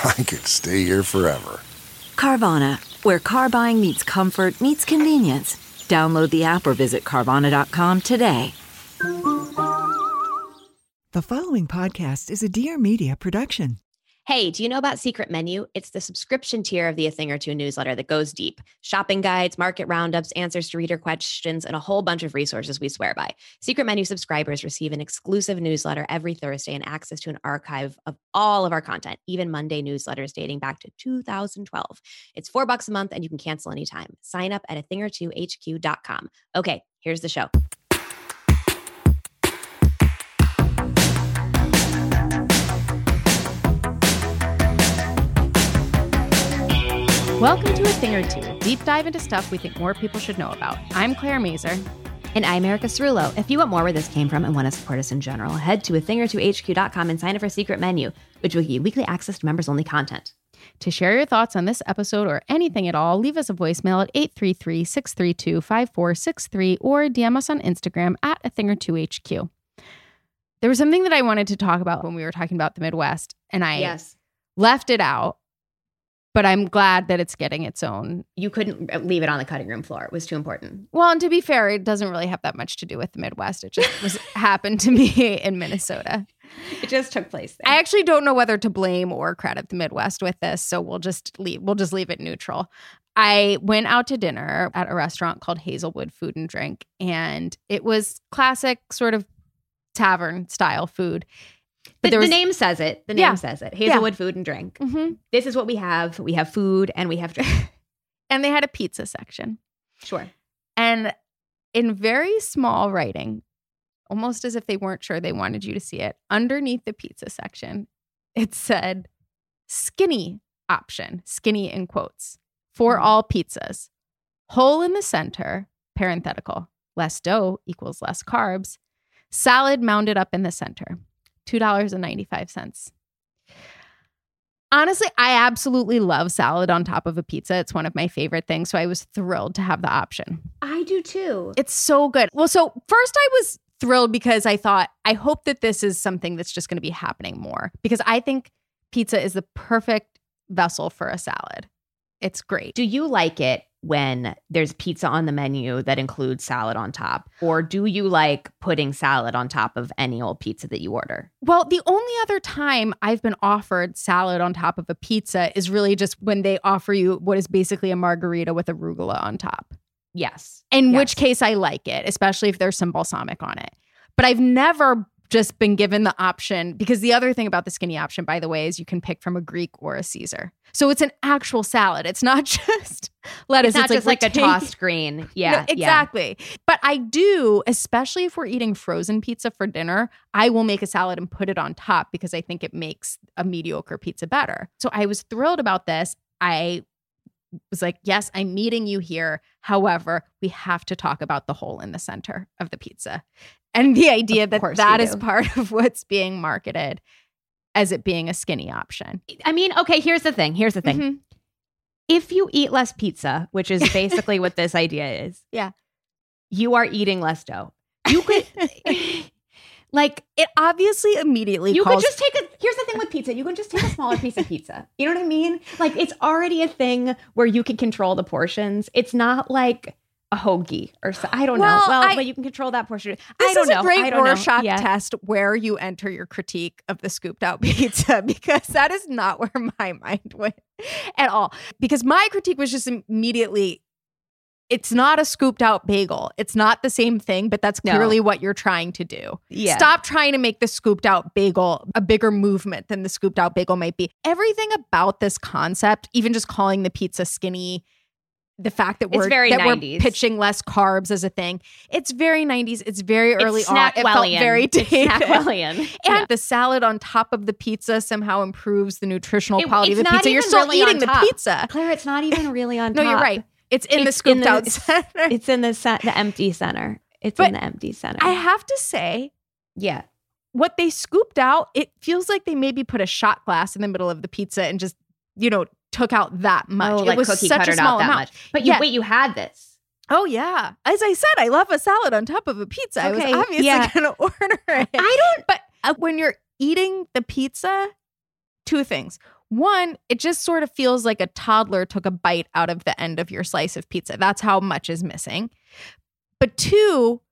I could stay here forever. Carvana, where car buying meets comfort, meets convenience. Download the app or visit Carvana.com today. The following podcast is a Dear Media production. Hey, do you know about Secret Menu? It's the subscription tier of the A Thing or Two newsletter that goes deep. Shopping guides, market roundups, answers to reader questions, and a whole bunch of resources we swear by. Secret Menu subscribers receive an exclusive newsletter every Thursday and access to an archive of all of our content, even Monday newsletters dating back to 2012. It's four bucks a month and you can cancel anytime. Sign up at a thing or two HQ.com. Okay, here's the show. Welcome to A Thing or Two, deep dive into stuff we think more people should know about. I'm Claire Mazur. And I'm Erica Cerullo. If you want more where this came from and want to support us in general, head to a thing or two HQ.com and sign up for Secret Menu, which will give you weekly access to members only content. To share your thoughts on this episode or anything at all, leave us a voicemail at 833 632 5463 or DM us on Instagram at a thing or two HQ. There was something that I wanted to talk about when we were talking about the Midwest, and I Yes. left it out, but I'm glad that it's getting its own. You couldn't uh, leave it on the cutting room floor. It was too important. Well, and to be fair, it doesn't really have that much to do with the Midwest. It just was happened to be in Minnesota. It just took place there. I actually don't know whether to blame or credit the Midwest with this, so we'll just leave we'll just leave it neutral. I went out to dinner at a restaurant called Hazelwood Food and Drink, and it was classic sort of tavern style food. The, there the name says it. The name Yeah. says it. Hazelwood Food and Drink. Mhm. This is what we have. We have food and we have drink. And they had a pizza section. sure. And in very small writing, almost as if they weren't sure they wanted you to see it, underneath the pizza section, it said skinny option, skinny in quotes, for Mhm. all pizzas. Hole in the center, parenthetical, less dough equals less carbs. Salad mounded up in the center, $2.95. Honestly, I absolutely love salad on top of a pizza. It's one of my favorite things. So I was thrilled to have the option. I do too. It's so good. Well, so first I was thrilled because I thought, I hope that this is something that's just going to be happening more because I think pizza is the perfect vessel for a salad. It's great. do you like it when there's pizza on the menu that includes salad on top? Or do you like putting salad on top of any old pizza that you order? Well, the only other time I've been offered salad on top of a pizza is really just when they offer you what is basically a margherita with arugula on top. Yes. In Yes. which case I like it, especially if there's some balsamic on it. But I've never just been given the option because the other thing about the skinny option, by the way, is you can pick from a Greek or a Caesar. So it's an actual salad. It's not just lettuce. It's not just like, we're a taking- tossed green. Yeah. No, yeah. exactly. But I do, especially if we're eating frozen pizza for dinner, I will make a salad and put it on top because I think it makes a mediocre pizza better. So I was thrilled about this. I was like, yes, I'm meeting you here. However, we have to talk about the hole in the center of the pizza and the idea Of that that is do. part of what's being marketed as it being a skinny option. I mean, okay, here's the thing. Here's the thing. Mhm. If you eat less pizza, which is basically what this idea is, Yeah. you are eating less dough. You could, like, It obviously immediately you calls could just take a. Here's the thing with pizza: you can just take a smaller piece of pizza. You know what I mean? Like, it's already a thing where you can control the portions. It's not like a hoagie or so. I don't Well, know. Well, I- but you can control that portion. This I don't is know. a great I don't know. Rorschach Yeah. test where you enter your critique of the scooped out pizza because that is not where my mind went at all. Because my critique was just immediately it's not a scooped out bagel. It's not the same thing, but that's No. clearly what you're trying to do. Yeah. Stop trying to make the scooped out bagel a bigger movement than the scooped out bagel might be. Everything about this concept, even just calling the pizza skinny, the fact that we're that 90s. we're pitching less carbs as a thing, it's very 90s. It's very early it's on. It felt very dated. Snackwellian. And Yeah. the salad on top of the pizza somehow improves the nutritional It- quality of the pizza. You're still really eating the pizza. Claire, it's not even really on No, top. you're right. It's in the It's in scooped the- out center. It's in the the empty center. It's But in the empty center. I have to say, yeah. what they scooped out, it feels like they maybe put a shot glass in the middle of the pizza and just, you know, took out that much. Oh, it like was cookie such a small out that amount. much. But you Yeah. wait, you had this. Oh yeah. As I said, I love a salad on top of a pizza. I Okay, was obviously yeah. gonna order it. I don't. But uh, when you're eating the pizza, two things. One, it just sort of feels like a toddler took a bite out of the end of your slice of pizza. That's how much is missing. But two,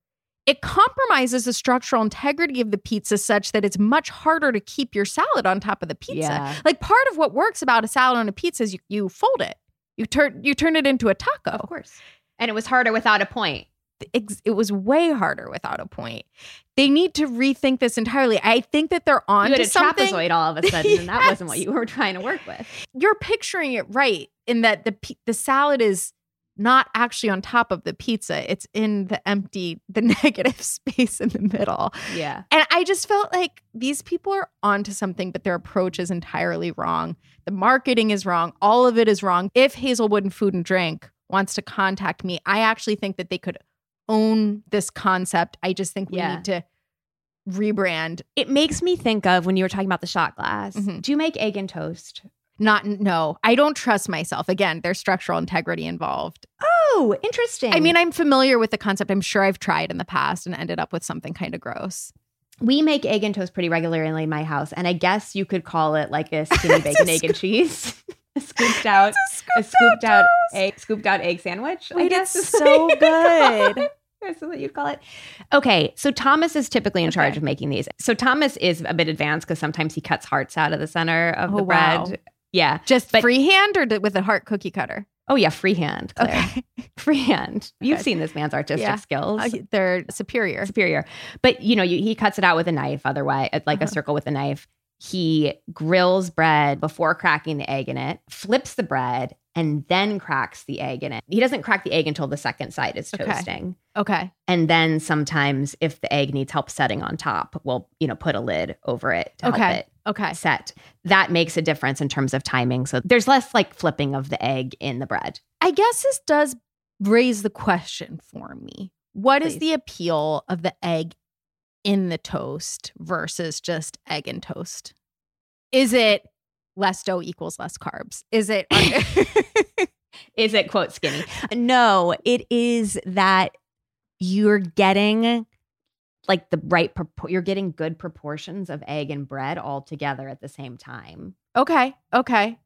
it compromises the structural integrity of the pizza such that it's much harder to keep your salad on top of the pizza. Yeah. Like part of what works about a salad on a pizza is you, you fold it. You turn you turn it into a taco Of course. And it was harder without a point. It was way harder without a point. They need to rethink this entirely. I think that they're on to a something. trapezoid all of a sudden, and that wasn't what you were trying to work with. You're picturing it right in that the the salad is not actually on top of the pizza. It's in the empty, the negative space in the middle. Yeah. And I just felt like these people are onto something, but their approach is entirely wrong. The marketing is wrong. All of it is wrong. If Hazelwood and Food and Drink wants to contact me, I actually think that they could own this concept. I just think we Yeah. need to rebrand. It makes me think of when you were talking about the shot glass. Mhm. Do you make egg and toast? Not no, I don't trust myself. Again, there's structural integrity involved. Oh, interesting. I mean, I'm familiar with the concept. I'm sure I've tried in the past and ended up with something kind of gross. We make egg and toast pretty regularly in my house, and I guess you could call it like a skinny It's a bacon, egg, and cheese. A scooped out, a scooped out egg, scooped out egg sandwich. I guess it's so good. That's what you call it. Okay, so Thomas is typically in charge of making these. So Thomas is a bit advanced because sometimes he cuts hearts out of the center of Oh, the bread. wow. Yeah. Just But- freehand or with a heart cookie cutter? Oh yeah, freehand. Claire. Okay. Freehand. You've Okay. seen this man's artistic Yeah. skills. Uh, they're superior. superior. But you know, you, he cuts it out with a knife, otherwise, like a Uh-huh. circle with a knife. He grills bread before cracking the egg in it, flips the bread, and then cracks the egg in it. He doesn't crack the egg until the second side is toasting. Okay. okay. And then sometimes, if the egg needs help setting on top, we'll you know put a lid over it to Okay. help it Okay. set. That makes a difference in terms of timing. So there's less like flipping of the egg in the bread. I guess this does raise the question for me. What is Please. the appeal of the egg in the toast versus just egg and toast? Is it less dough equals less carbs? Is it is it quote skinny? No, it is that you're getting like the right you're getting good proportions of egg and bread all together at the same time. Okay. Okay.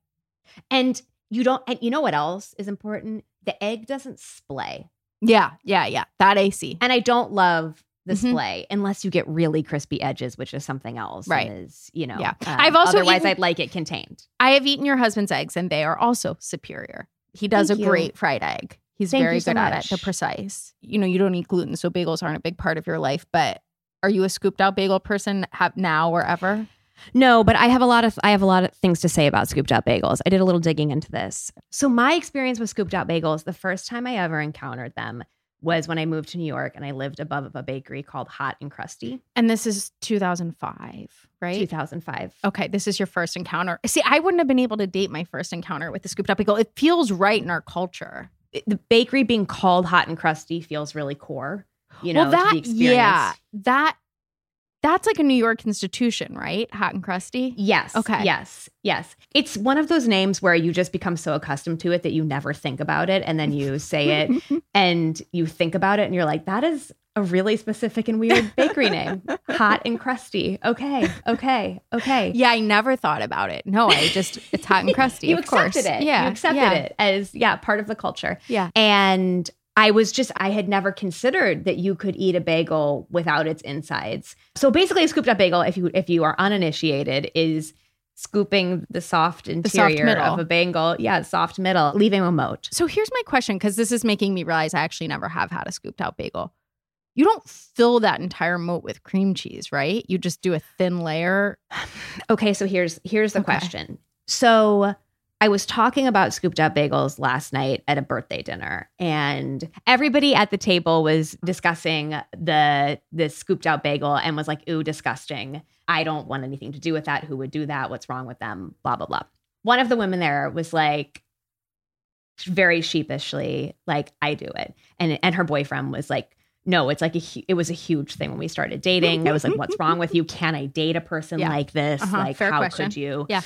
And you don't and you know what else is important? The egg doesn't splay. Yeah. Yeah. Yeah. That AC. And I don't love the Mhm. unless you get really crispy edges, which is something else. Right. Is, you know. Yeah. um, I've also otherwise eaten- I'd like it contained. I have eaten your husband's eggs and they are also superior. He does Thank a you. great fried egg. He's Thank very so good at it. The much. precise. You know, you don't eat gluten, so bagels aren't a big part of your life. But are you a scooped out bagel person have now or ever? No, but I have a lot of I have a lot of things to say about scooped out bagels. I did a little digging into this. So my experience with scooped out bagels, the first time I ever encountered them was when I moved to New York and I lived above a bakery called Hot and Crusty, And this is 2005, right? 2005. Okay, this is your first encounter. See, I wouldn't have been able to date my first encounter with the scooped up bagel. It feels right in our culture. It- The bakery being called Hot and Crusty feels really core. You know, well, to that the experience. yeah, that that's like a New York institution, right? Hot and crusty. Yes. Okay. Yes. Yes. It's one of those names where you just become so accustomed to it that you never think about it. And then you say it and you think about it and you're like, that is a really specific and weird bakery name. Hot and crusty. Okay. Okay. Okay. Yeah, I never thought about it. No, I just it's hot and crusty. you of course. accepted it. Yeah, You accepted yeah. it as, yeah, part of the culture. Yeah. And I was just, I had never considered that you could eat a bagel without its insides. So basically, a scooped up bagel, if you if you are uninitiated, is scooping the soft interior soft of a bagel. Yeah, soft middle, leaving a moat. So here's my question because this is making me realize I actually never have had a scooped out bagel. You don't fill that entire moat with cream cheese, right? You just do a thin layer. Okay, so here's here's the Okay. question. So I was talking about scooped up bagels last night at a birthday dinner, and everybody at the table was discussing the the scooped out bagel and was like, "Ooh, disgusting! I don't want anything to do with that. Who would do that? What's wrong with them? Blah blah blah." One of the women there was like, very sheepishly, like, "I do it," and and her boyfriend was like. No, it's like a it was a huge thing when we started dating. I was like, "What's wrong with you? Can I date a person Yeah. like this? Uh-huh, Like, fair how question. could you?" Yeah.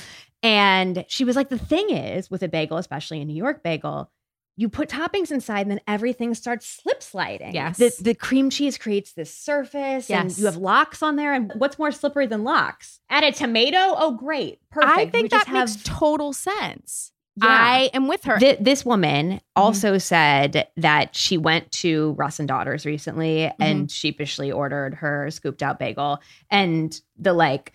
And she was like, the thing is with a bagel, especially a New York bagel, you put toppings inside and then everything starts slip sliding. Yes. The, the cream cheese creates this surface and Yes. you have lox on there. And what's more slippery than lox? Add a tomato. Oh, great. Perfect. I think just that makes total sense. Yeah. I am with her. Thi- this woman mm-hmm. also said that she went to Russ and Daughters recently and mm-hmm. sheepishly ordered her scooped out bagel and the like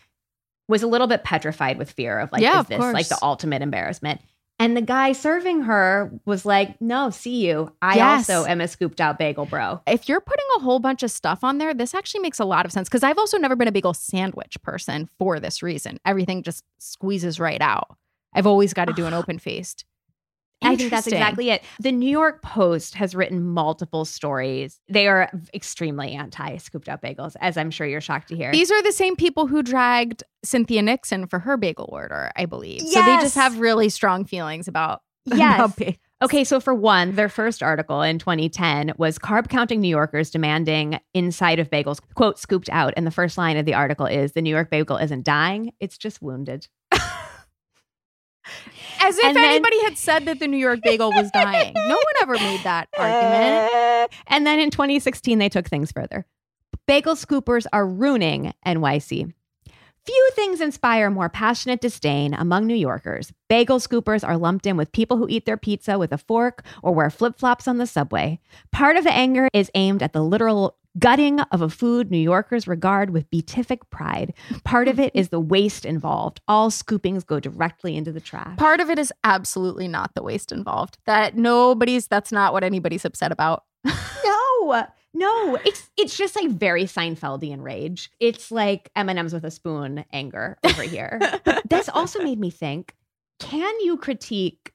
was a little bit petrified with fear of like Yeah, is this like the ultimate embarrassment. And the guy serving her was like, "No, see you. I Yes. also am a scooped out bagel, bro." if you're putting a whole bunch of stuff on there, this actually makes a lot of sense because I've also never been a bagel sandwich person for this reason. Everything just squeezes right out. I've always got to do an ah. open faced. I think that's exactly it. The New York Post has written multiple stories. They are extremely anti scooped out bagels, as I'm sure you're shocked to hear. These are the same people who dragged Cynthia Nixon for her bagel order, I believe. Yes. So they just have really strong feelings about, Yes. about Okay, so for one, their first article in 2010 was carb counting New Yorkers demanding inside of bagels, quote, scooped out. And the first line of the article is the New York bagel isn't dying, it's just wounded. As if And then- anybody had said that the New York bagel was dying. No one ever made that argument. Uh, and then in 2016, they took things further. Bagel scoopers are ruining NYC. Few things inspire more passionate disdain among New Yorkers. Bagel scoopers are lumped in with people who eat their pizza with a fork or wear flip flops on the subway. Part of the anger is aimed at the literal gutting of a food New Yorkers regard with beatific pride. Part of it is the waste involved. All scoopings go directly into the trash. Part of it is absolutely not the waste involved. That nobody's, that's not what anybody's upset about. No, no, it's it's just like very Seinfeldian rage. It's like M and M's with a spoon anger over here. this also made me think: Can you critique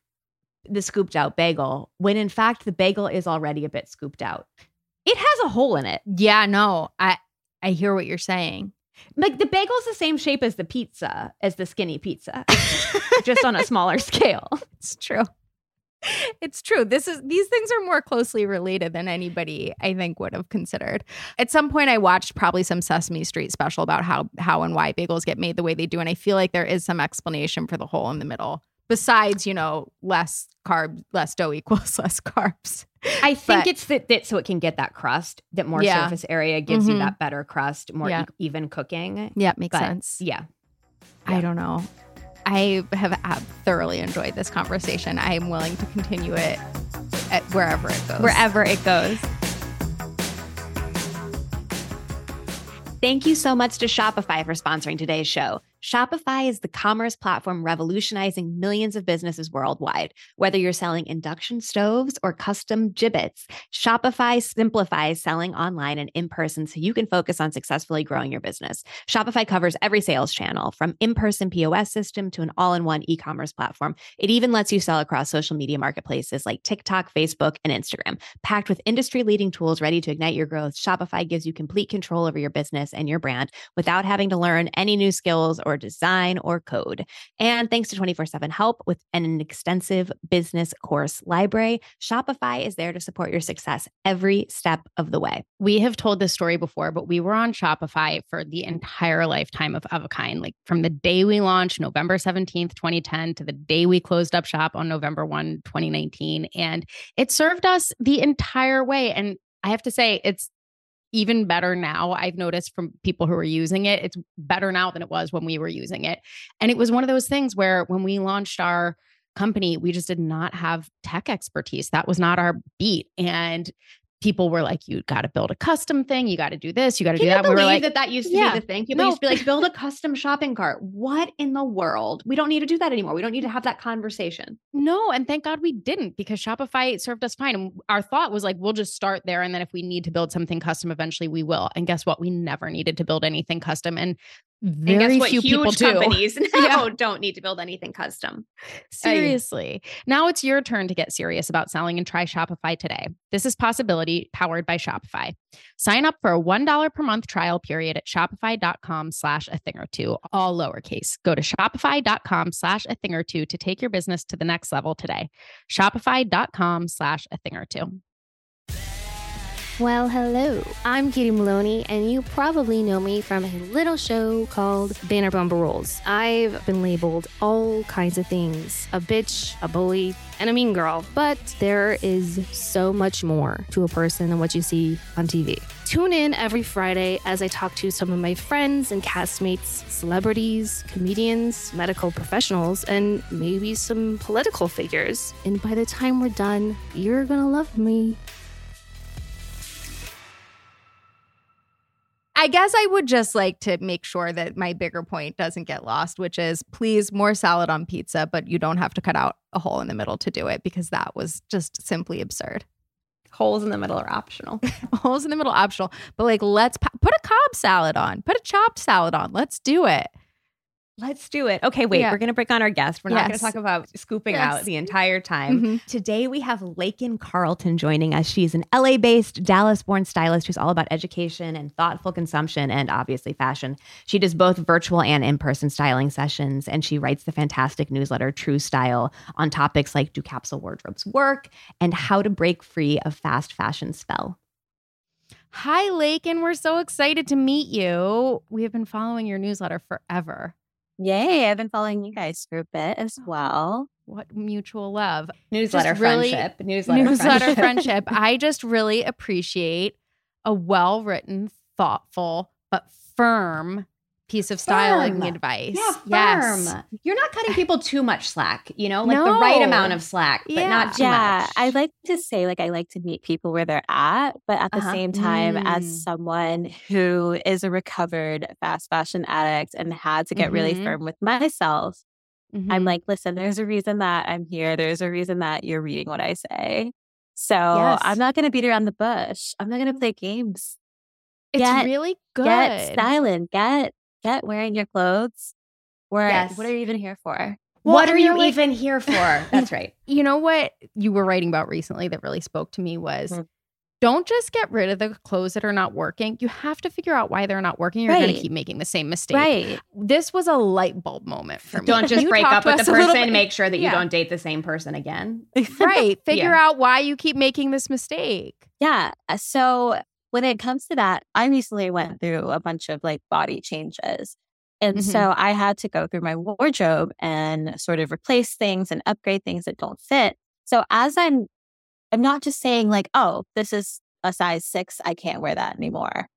the scooped out bagel when in fact the bagel is already a bit scooped out? It has a hole in it. Yeah, no, I I hear what you're saying. Like the bagel's the same shape as the pizza, as the skinny pizza, just on a smaller scale. It's true. It's true. This is these things are more closely related than anybody I think would have considered. At some point I watched probably some Sesame Street special about how how and why bagels get made the way they do and I feel like there is some explanation for the hole in the middle. Besides, you know, less carb, less dough equals less carbs. I think But- it's that, that so it can get that crust, that more Yeah. surface area gives you Mhm. that better crust, more Yeah. e- even cooking. Yeah, makes But, sense. Yeah. I don't know. I have ab- thoroughly enjoyed this conversation. I am willing to continue it at wherever it goes. wherever it goes. Thank you so much to Shopify for sponsoring today's show. Shopify is the commerce platform revolutionizing millions of businesses worldwide. Whether you're selling induction stoves or custom gibbets, Shopify simplifies selling online and in person so you can focus on successfully growing your business. Shopify covers every sales channel from in person POS system to an all in one e commerce platform. It even lets you sell across social media marketplaces like TikTok, Facebook, and Instagram. Packed with industry leading tools ready to ignite your growth, Shopify gives you complete control over your business and your brand without having to learn any new skills or design or code. And thanks to 24 7 help with an extensive business course library, Shopify is there to support your success every step of the way. we have told this story before, but we were on Shopify for the entire lifetime of of a kind. Like from the day we launched, November 17th, 2010, to the day we closed up shop on November 1, 2019. And it served us the entire way. And I have to say, it's even better now. I've noticed from people who are using it, it's better now than it was when we were using it. And it was one of those things where when we launched our company, we just did not have tech expertise. That was not our beat. And people were like, you got to build a custom thing. You got to do this. You got to do that. you We were believe like, that that used to yeah, be the thing? People no. used to be like, build a custom shopping cart. What in the world? We don't need to do that anymore. We don't need to have that conversation. no. And thank God we didn't because Shopify served us fine. And our thought was like, we'll just start there. And then if we need to build something custom, eventually we will. And guess what? We never needed to build anything custom. And And very guess what? few people Huge do. companies now Yeah. don't need to build anything custom. Seriously. Now it's your turn to get serious about selling and try Shopify today. This is Possibility powered by Shopify. Sign up for a $1 per month trial period at shopify.com slash a thing or two, all lowercase. Go to shopify.com slash a thing or two to take your business to the next level today. Shopify.com slash a thing or two. Well, hello. I'm Katie Maloney, and you probably know me from a little show called Vanderpump Rules. I've been labeled all kinds of things a bitch, a bully, and a mean girl. But there is so much more to a person than what you see on TV. Tune in every Friday as I talk to some of my friends and castmates, celebrities, comedians, medical professionals, and maybe some political figures. And by the time we're done, you're gonna love me. I guess I would just like to make sure that my bigger point doesn't get lost, which is please more salad on pizza, but you don't have to cut out a hole in the middle to do it because that was just simply absurd. Holes in the middle are optional. Holes in the middle optional, but like let's put a Cobb salad on, put a chopped salad on. Let's do it. Let's do it. Okay, wait. Yeah. We're going to break on our guest. We're not going to talk about scooping Yes. out the entire time. Mhm. Today we have Lakyn Carlton joining us. She's an LA based, Dallas born stylist who's all about education and thoughtful consumption and obviously fashion. She does both virtual and in person styling sessions, and she writes the fantastic newsletter True Style on topics like do capsule wardrobes work and how to break free of fast fashion spell. Hi, Lake, and we're so excited to meet you. We have been following your newsletter forever. Yay, I've been following you guys for a bit as well. What mutual love. Newsletter Just really- friendship. Newsletter, Newsletter friendship. friendship. I just really appreciate a well written, thoughtful, but firm piece of styling Firm. advice. Yeah, Yes. firm. You're not cutting people too much slack, you know, like the right amount of slack, but Yeah. not too yeah, much. I like to say like I like to meet people where they're at, but at the Uh-huh. same time, Mm. as someone who is a recovered fast fashion addict and had to get really Mhm. firm with myself, Mhm. I'm like, listen, there's a reason that I'm here. There's a reason that you're reading what I say. So Yes. I'm not going to beat around the bush. I'm not going to play games. it's get- really good. Get styling. Get get wearing your clothes. Where Yes. what are you even here for? Well, what are you like- even here for? That's right. you know what you were writing about recently that really spoke to me was Mhm. don't just get rid of the clothes that are not working. You have to figure out why they're not working. You're going to keep making the same mistake. Right. This was a light bulb moment for me. Don't just you break up with the us a little person. Make sure that you don't date the same person again. right. Figure Yeah. out why you keep making this mistake. Yeah. So when it comes to that, I recently went through a bunch of like body changes. And Mhm. so I had to go through my wardrobe and sort of replace things and upgrade things that don't fit. So as I'm I'm not just saying like, oh, this is a size six, I can't wear that anymore.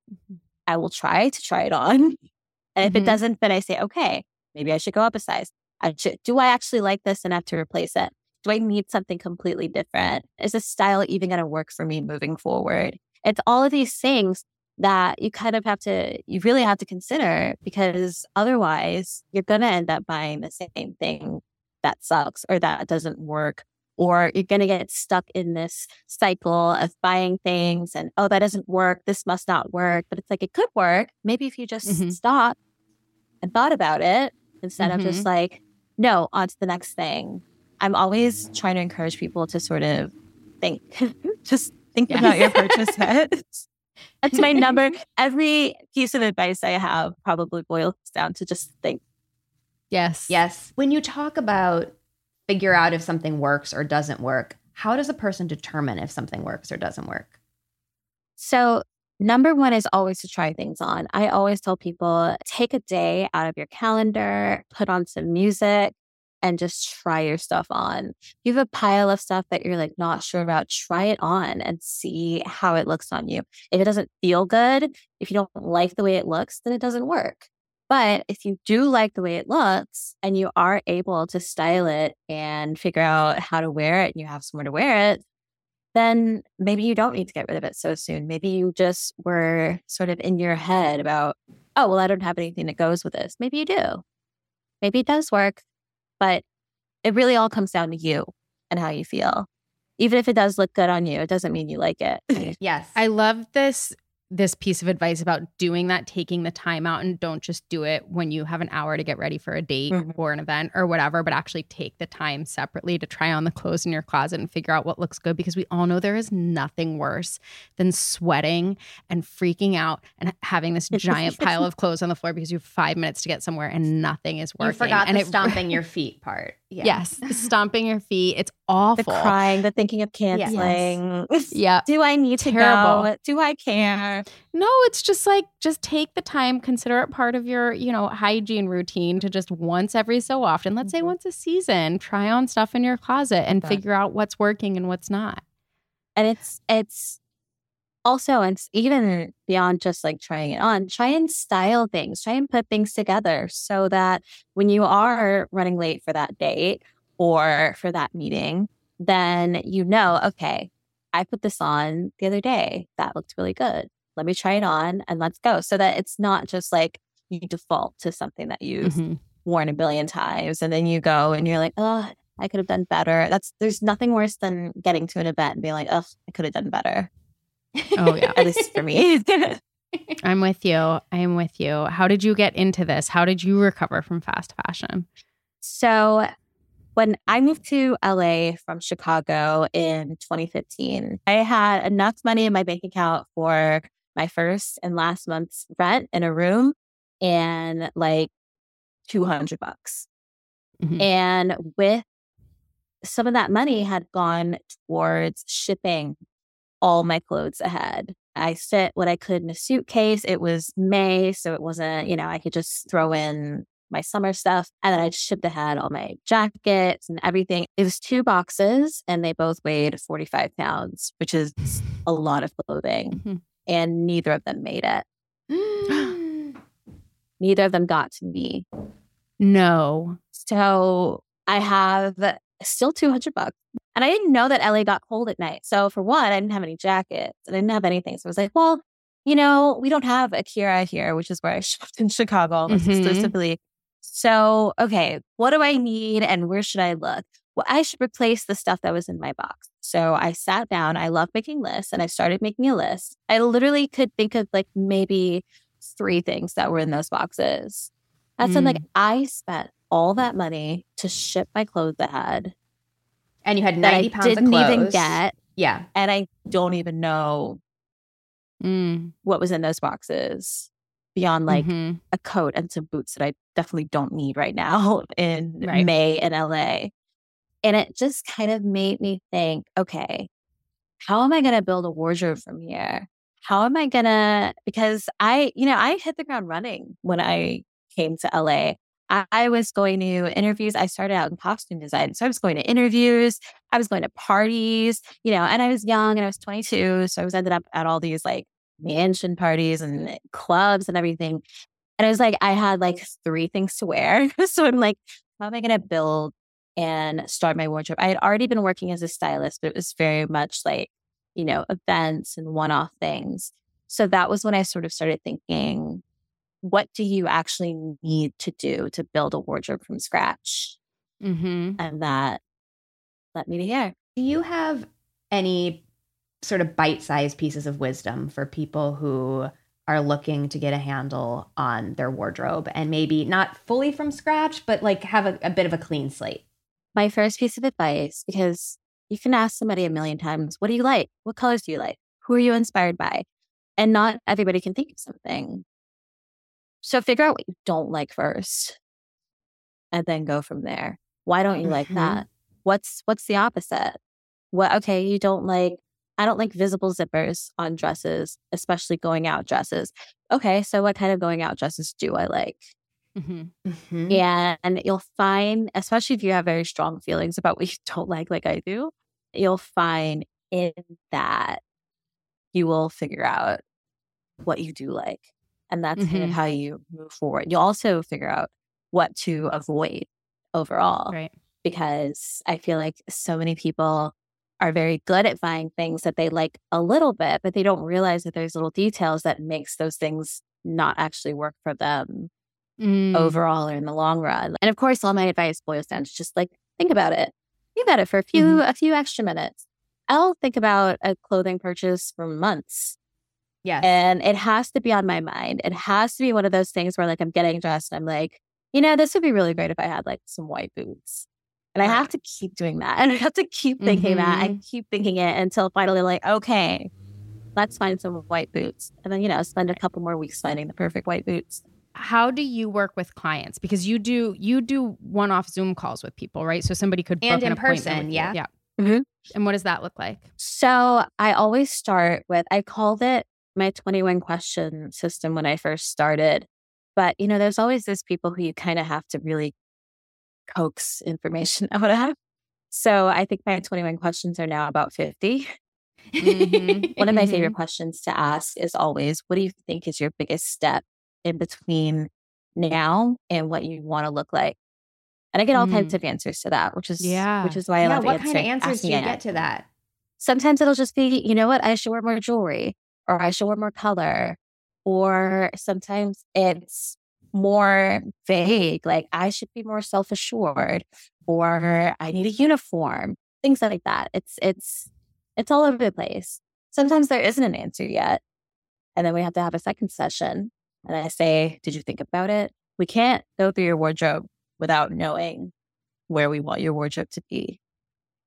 I will try to try it on. And if Mhm. it doesn't fit, I say, okay, maybe I should go up a size. I should, do I actually like this enough to replace it? Do I need something completely different? Is this style even going to work for me moving forward? It's all of these things that you kind of have to, you really have to consider because otherwise you're going to end up buying the same thing that sucks or that doesn't work. Or you're going to get stuck in this cycle of buying things and, oh, that doesn't work. This must not work. But it's like, it could work. Maybe if you just Mhm. stop and thought about it instead of Mhm. just like, no, on to the next thing. I'm always trying to encourage people to sort of think, just think Yes. about your purchase purchases. That's my number. Every piece of advice I have probably boils down to just think. Yes. Yes. When you talk about figure out if something works or doesn't work, how does a person determine if something works or doesn't work? So, number one is always to try things on. I always tell people take a day out of your calendar, put on some music, and just try your stuff on. You have a pile of stuff that you're like not sure about, try it on and see how it looks on you. If it doesn't feel good, if you don't like the way it looks, then it doesn't work. But if you do like the way it looks and you are able to style it and figure out how to wear it and you have somewhere to wear it, then maybe you don't need to get rid of it so soon. Maybe you just were sort of in your head about, oh, well, I don't have anything that goes with this. Maybe you do. Maybe it does work, but it really all comes down to you and how you feel. Even if it does look good on you, it doesn't mean you like it. Yes. I love this this piece of advice about doing that, taking the time out and don't just do it when you have an hour to get ready for a date Mhm. or an event or whatever, but actually take the time separately to try on the clothes in your closet and figure out what looks good because we all know there is nothing worse than sweating and freaking out and having this giant pile of clothes on the floor because you have five minutes to get somewhere and nothing is you working. forgot and the it- stomping your feet part. Yeah. Yes, stomping your feet. It's awful. the crying, the thinking of canceling. Yeah. Do I need to go? Do I care? No, it's just like just take the time, consider it part of your, you know, hygiene routine to just once every so often, let's say Mhm. once a season, try on stuff in your closet and figure out what's working and what's not. And it's it's also and even beyond just like trying it on. Try and style things. Try and put things together so that when you are running late for that date or for that meeting, then you know, okay, I put this on the other day. That looked really good. Let me try it on and let's go. So that it's not just like you default to something that you've Mhm. worn a billion times and then you go and you're like, oh, I could have done better. That's there's nothing worse than getting to an event and being like, oh, I could have done better. Oh, yeah. At least for me. I'm with you. I am with you. How did you get into this? How did you recover from fast fashion? so when I moved to LA from Chicago in 2015, I had enough money in my bank account for my first and last month's rent in a room and like 200 bucks. Mhm. And with some of that money had gone towards shipping all my clothes ahead. I fit what I could in a suitcase. It was May, so it wasn't, you know, I could just throw in my summer stuff. And then I shipped ahead all my jackets and everything. It was two boxes and they both weighed 45 pounds, which is a lot of clothing. Mhm. And neither of them made it. Neither of them got to me. No. So I have still 200 bucks. And I didn't know that LA got cold at night. So for one, I didn't have any jackets. I didn't have anything. So I was like, well, you know, we don't have Akira here, which is where I shopped in Chicago almost Mhm. exclusively. So, okay, what do I need and where should I look? Well, I should replace the stuff that was in my box. So I sat down. I love making lists and I started making a list. I literally could think of like maybe three things that were in those boxes. That's when like I spent all that money to ship my clothes ahead And you had that 90 I pounds didn't of clothes. even get. Yeah. And I don't even know Mm. what was in those boxes beyond like Mhm. a coat and some boots that I definitely don't need right now in Right. May in LA. And it just kind of made me think, okay, how am I going to build a wardrobe from here? How am I going to, because I, you know, I hit the ground running when I came to LA. I, was going to interviews. I started out in costume design. So I was going to interviews. I was going to parties, you know, and I was young and I was 22. So I was ended up at all these like mansion parties and eh, clubs and everything. And I was like, I had like three things to wear. so I'm like, how am I going to build and start my wardrobe? I had already been working as a stylist, but it was very much like, you know, events and one off things. So that was when I sort of started thinking, what do you actually need to do to build a wardrobe from scratch? Mhm. And that led me to here. Do you have any sort of bite sized pieces of wisdom for people who are looking to get a handle on their wardrobe and maybe not fully from scratch, but like have a, a bit of a clean slate? My first piece of advice, because you can ask somebody a million times, what do you like? What colors do you like? Who are you inspired by? And not everybody can think of something. So figure out what you don't like first and then go from there. Why don't you like Mhm. that? What's what's the opposite? What okay, you don't like I don't like visible zippers on dresses, especially going out dresses. Okay, so what kind of going out dresses do I like? Mhm. Mm-hmm. Yeah. And you'll find, especially if you have very strong feelings about what you don't like, like I do, you'll find in that you will figure out what you do like. And that's kind of Mhm. how you move forward. You also figure out what to avoid overall Right. because I feel like so many people are very good at buying things that they like a little bit, but they don't realize that there's little details that makes those things not actually work for them Mm. overall or in the long run. And of course, all my advice boils down to just like think about it. Think about it for a few a few extra minutes. I'll think about a clothing purchase for months. Yes. And it has to be on my mind. It has to be one of those things where like I'm getting dressed and I'm like, you know, this would be really great if I had like some white boots. And I have to keep doing that. And I have to keep thinking that I keep thinking it until finally like, okay, let's find some white boots. And then, you know, spend a couple more weeks finding the perfect white boots. How do you work with clients? Because you do you do one off Zoom calls with people, right? So somebody could book And an in appointment person, with you. yeah. Yeah. Mhm. And what does that look like? So I always start with, I called it my 21 question system when I first started. But, you know, there's always those people who you kind of have to really coax information out of. So I think my 21 questions are now about 50. Mhm. One of my favorite questions to ask is always, what do you think is your biggest step in between now and what you want to look like? And I get all kinds Mm. of answers to that, which is Yeah. which is why I yeah, love what kind of answers do you asking it get to that? sometimes it'll just be, you know what, I should wear more jewelry or I should wear more color. Or sometimes it's more vague, like I should be more self assured or I need a uniform, things like that. It's, it's, it's all over the place. Sometimes there isn't an answer yet. And then we have to have a second session. And I say, Did you think about it? We can't go through your wardrobe without knowing where we want your wardrobe to be.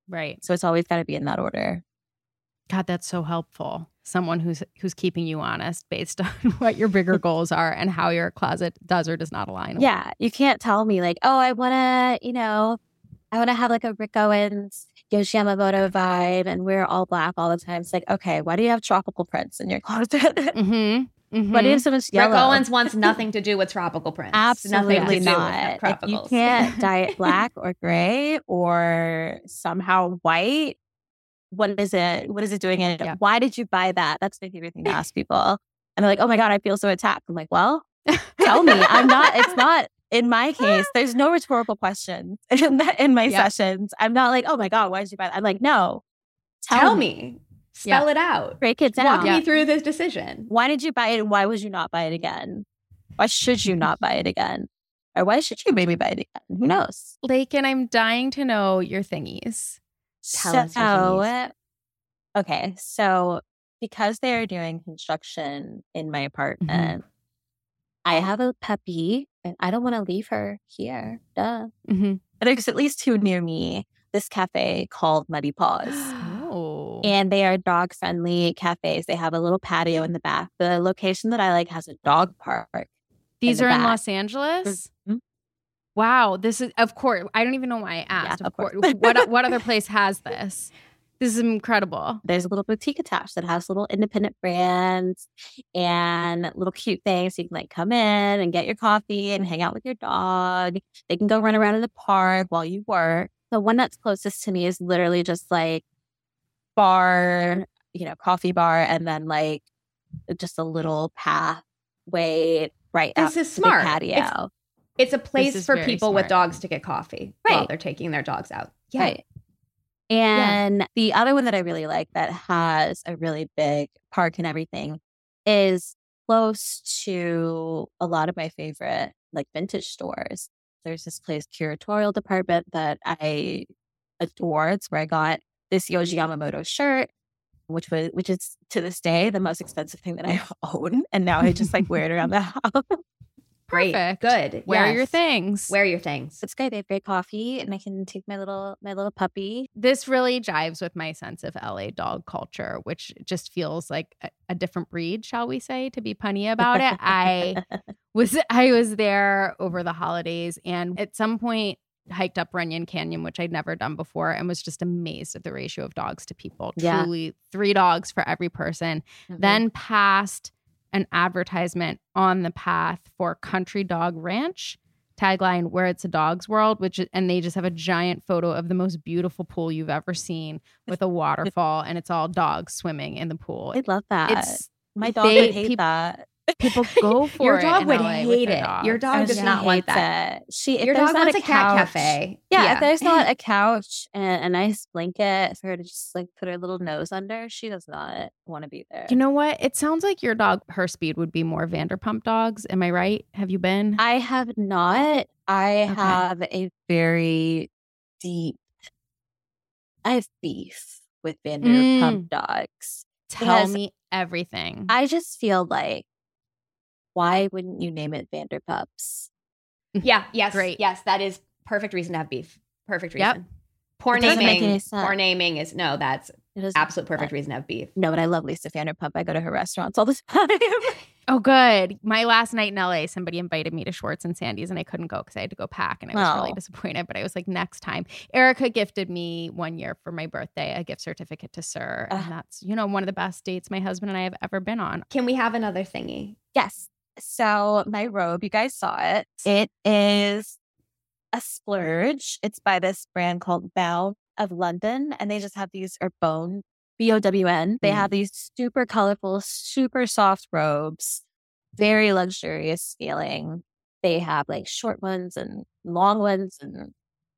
Right. So it's always got to be in that order. God, that's so helpful. Someone who's who's keeping you honest based on what your bigger goals are and how your closet does or does not align. with. Yeah, you can't tell me like, oh, I want to, you know, I want to have like a Rick Owens, Yohji Yamamoto vibe, and we're all black all the time. It's like, okay, why do you have tropical prints in your closet? Mm-hmm. Why do you have so much yellow? Rick Owens wants nothing to do with tropical prints. Absolutely nothing to do not. with If you can't dye it black or gray or somehow white, what is it? What is it doing in it? Yeah. Why did you buy that? That's my favorite thing to ask people. And they're like, oh my God, I feel so attacked. I'm like, well, tell me. I'm not, it's not in my case, there's no rhetorical questions in, that, in my Yeah. sessions. I'm not like, oh my God, why did you buy that? I'm like, no, Tell me. Spell it out. Break it down. Walk down. me through this decision. Why did you buy it and why would you not buy it again? Why should you not buy it again? Or why should you maybe buy it again? Who knows? Lakyn, I'm dying to know your thingies. Tell thingies. okay, so because they are doing construction in my apartment, I have a puppy and I don't want to leave her here. Duh. Mm-hmm. There's at least two near me. This cafe called Muddy Paws. Oh. And they are dog friendly cafes. They have a little patio in the back. The location that I like has a dog park. These the are in. Los Angeles? Mhm. Wow. This is, of course, I don't even know why I asked. of of course. course. what, what other place has this? This is incredible. there's a little boutique attached that has little independent brands and little cute things. So you can like come in and get your coffee and hang out with your dog. They can go run around in the park while you work. The one that's closest to me is literally just like bar, you know, coffee bar, and then like just a little pathway right This out is to the smart. patio. It's- It's a place for people with dogs to get coffee while they're taking their dogs out. Yeah. Right. And the other one that I really like that has a really big park and everything is close to a lot of my favorite like vintage stores. There's this place, curatorial department that I adore. It's where I got this Yohji Yamamoto shirt, which was which is to this day the most expensive thing that I own. And now I just like wear it around the house. Great. Perfect. Good. Wear Yes. your things. Wear your things. it's great. They have great coffee and I can take my little my little puppy. this really jives with my sense of LA dog culture, which just feels like a, a different breed, shall we say, to be punny about it. I was I was there over the holidays and at some point hiked up Runyon Canyon, which I'd never done before, and was just amazed at the ratio of dogs to people. Yeah. Truly three dogs for every person. Mm-hmm. Then passed an advertisement on the path for Country Dog Ranch tagline where it's a dog's world which and they just have a giant photo of the most beautiful pool you've ever seen with a waterfall and it's all dogs swimming in the pool I love that. it's My dog they- would hate peop- that. People go for it. Your it dog would hate their it. Your dog does she not want that. it. She if Your dog wants a, cat couch- cafe. Yeah, if there's not a couch and a nice blanket for her to just like put her little nose under, she does not want to be there. You know what? It sounds like your dog, her speed would be more Vanderpump dogs. Am I right? Have you been? I have not. I Okay. have a very deep. I have beef with Vanderpump Mm. dogs. Tell me everything. I just feel like, why wouldn't you name it Vanderpups? Yeah, yes, Great. yes, that is perfect reason to have beef. Perfect Yep. reason. Poor It doesn't make naming. any sense. Poor naming is no, that's It is absolute perfect reason to have beef. No, but I love Lisa Vanderpump. I go to her restaurants all the time. oh, good. My last night in LA, somebody invited me to Schwartz and Sandy's, and I couldn't go because I had to go pack, and I was really Oh. disappointed. But I was like, next time. Erica gifted me one year for my birthday a gift certificate to SUR, Ugh. and that's you know one of the best dates my husband and I have ever been on. Can we have another thingy? Yes. So my robe, you guys saw it. It is a splurge. It's by this brand called Bown of London, and they just have these or Bone B O W N. They Mm. have these super colorful, super soft robes, very luxurious feeling. They have like short ones and long ones, and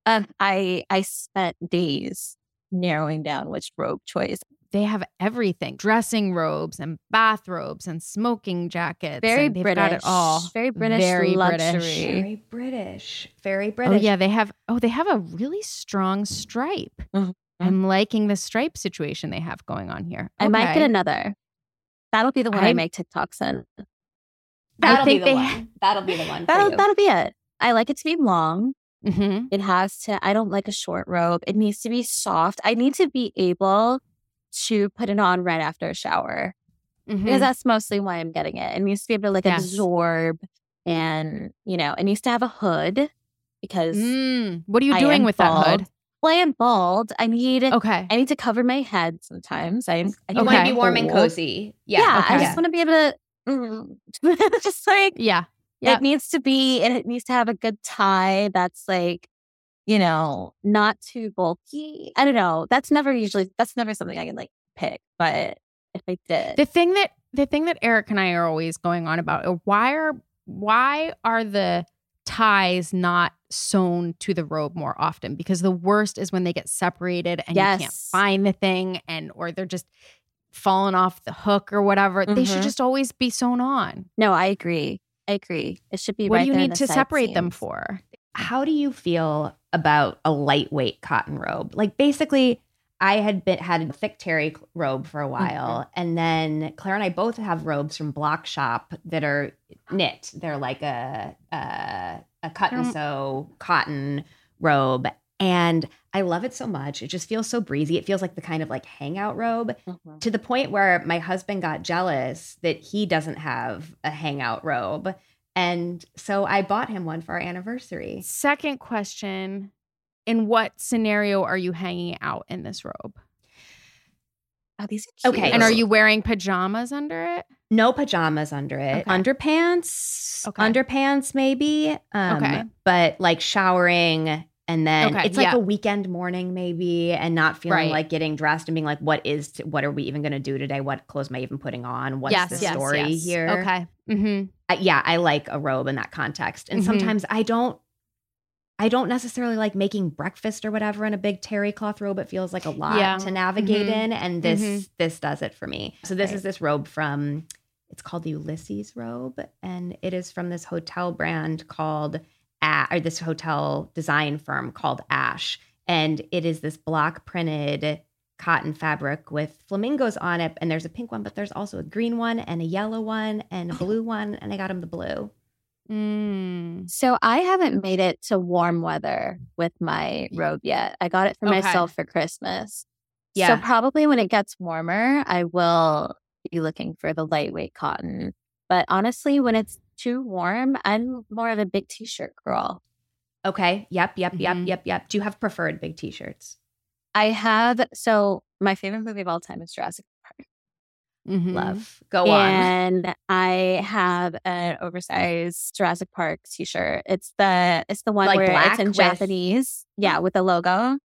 uh, I I spent days narrowing down which robe choice. They have everything: dressing robes and bathrobes and smoking jackets. Very and they've British, got it all. very British Very luxury. British. Very British. Very Oh yeah, they have. Oh, they have a really strong stripe. Mhm. I'm liking the stripe situation they have going on here. I might Okay. get another. That'll be the one I, I'm- make TikToks in. That'll think be the they- one. That'll be the one. That'll you. that'll be it. I like it to be long. Mhm. It has to. I don't like a short robe. It needs to be soft. I need to be able to put it on right after a shower Mhm. because that's mostly why I'm getting it. It needs to be able to like Yes. absorb, and you know, it needs to have a hood because Mm, What are you I doing am with that hood? Well, I am bald. I need. Okay. I need to cover my head sometimes. I, I You get want to be warm and cozy. Yeah, Yeah. I just want to be able to. mm, just like Yeah. Yep. it needs to be and it needs to have a good tie that's like you know not too bulky i don't know that's never usually that's never something i can like pick but if i did The thing that the thing that Eric and I are always going on about why are why are the ties not sewn to the robe more often? Because the worst is when they get separated and you can't find the thing and or they're just falling off the hook or whatever. They should Mhm. just always be sewn on. no i agree i agree it should be what right do you need to separate them for? How do you feel about a lightweight cotton robe? Like basically, I had been had a thick terry robe for a while, and then Claire and I both have robes from Block Shop that are knit. They're like a a, a cut and sew cotton robe, and I love it so much. It just feels so breezy. It feels like the kind of like hangout robe Mhm. to the point where my husband got jealous that he doesn't have a hangout robe. And so I bought him one for our anniversary. Second question. In what scenario are you hanging out in this robe? oh these are Okay. And are you wearing pajamas under it? No pajamas under it. Okay. Underpants. Okay. Underpants maybe. Um, Okay. But like showering and then Okay, it's like yeah. a weekend morning maybe and not feeling Right. like getting dressed and being like, what is, t- what are we even going to do today? What clothes am I even putting on? What's yes, the yes, story yes. here? Okay. Mm-hmm. I- yeah, I like a robe in that context. And Mhm. sometimes I don't I don't necessarily like making breakfast or whatever in a big terry cloth robe. It feels like a lot Yeah. to navigate Mhm. in and this Mhm. this does it for me. So this Right. is this robe from it's called the Ulysses robe and it is from this hotel brand called A- or this hotel design firm called Ash and it is this block printed cotton fabric with flamingos on it and there's a pink one but there's also a green one and a yellow one and a blue one and I got him the blue. Mm. so i haven't made it to warm weather with my robe yet i got it for Okay. myself for christmas Yeah. so probably when it gets warmer i will be looking for the lightweight cotton but honestly when it's too warm i'm more of a big t-shirt girl Okay. Yep. Yep. Yep. Mhm. Yep. Yep. Do you have preferred big t-shirts? I have so my favorite movie of all time is Jurassic Park. Mhm. Love. Go on. And I have an oversized Jurassic Park t-shirt. It's the it's the one Like where it's in with- Japanese. Yeah, with the logo.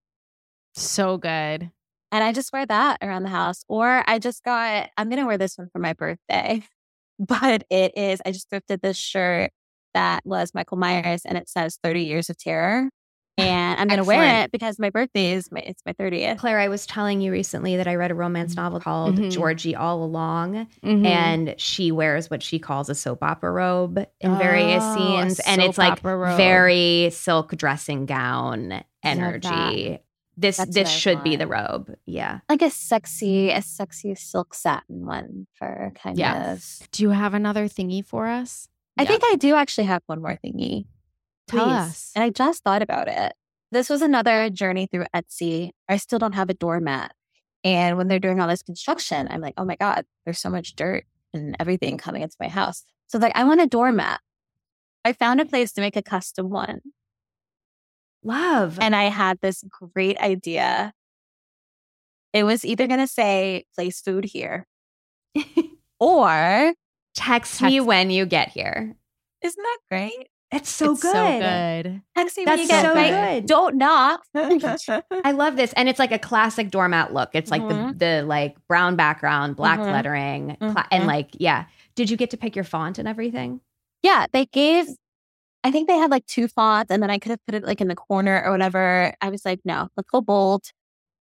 So good. And I just wear that around the house. Or I just got I'm gonna wear this one for my birthday. but it is. I just thrifted this shirt that was Michael Myers and it says 30 Years of Terror. And I'm going to wear it because my birthday is my, it's my 30th. Claire, I was telling you recently that I read a romance novel called Mhm. Georgie All Along, Mhm. and she wears what she calls a soap opera robe in various Oh, a scenes, and it's like robe. very silk dressing gown energy. This That's this should be the robe. Yeah. Like a sexy, a sexy silk satin one for kind Yes. of. Do you have another thingy for us? I think I do actually have one more thingy. Tell Please. us. And I just thought about it. This was another journey through Etsy. I still don't have a doormat. And when they're doing all this construction, I'm like, oh my God, there's so much dirt and everything coming into my house. So like, I want a doormat. I found a place to make a custom one. Love. And I had this great idea. It was either going to say, place food here, or text me when you get here. isn't that great? It's so It's good. So good. Text me when you get so right. good. Don't knock. I love this, and it's like a classic doormat look. It's like Mhm. the the like brown background, black Mhm. lettering, cla- and like yeah. Did you get to pick your font and everything? Yeah, they gave. I think they had like two fonts, and then I could have put it like in the corner or whatever. I was like, no, let's go bold.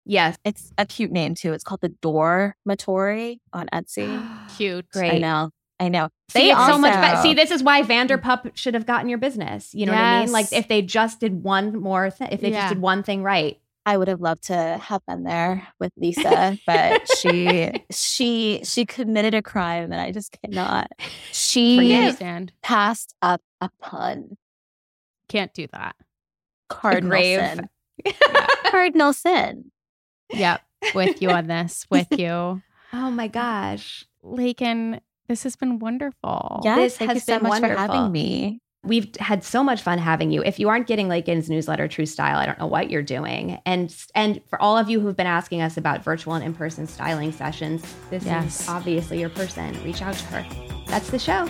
Yes. It's a cute name too. It's called the Doormatory on Etsy. Cute. Great. I know, I know. See, it's so much better. See, this is why mm. Vanderpup should have gotten your business. You know what I mean? Like if they just did one more thing, if they Yeah. just did one thing right. I would have loved to have been there with Lisa, but she she she committed a crime, and I just cannot. She passed up a pun. Can't do that. Cardinal grave. sin. Cardinal sin. Yep. With you on this. With you. Oh my gosh. Lakyn, this has been wonderful. Yes, This thank has you so been much for having me. We've had so much fun having you. If you aren't getting Lakyn's newsletter, True Style, I don't know what you're doing. And and for all of you who've been asking us about virtual and in-person styling sessions, this Yes. is obviously your person. Reach out to her. That's the show.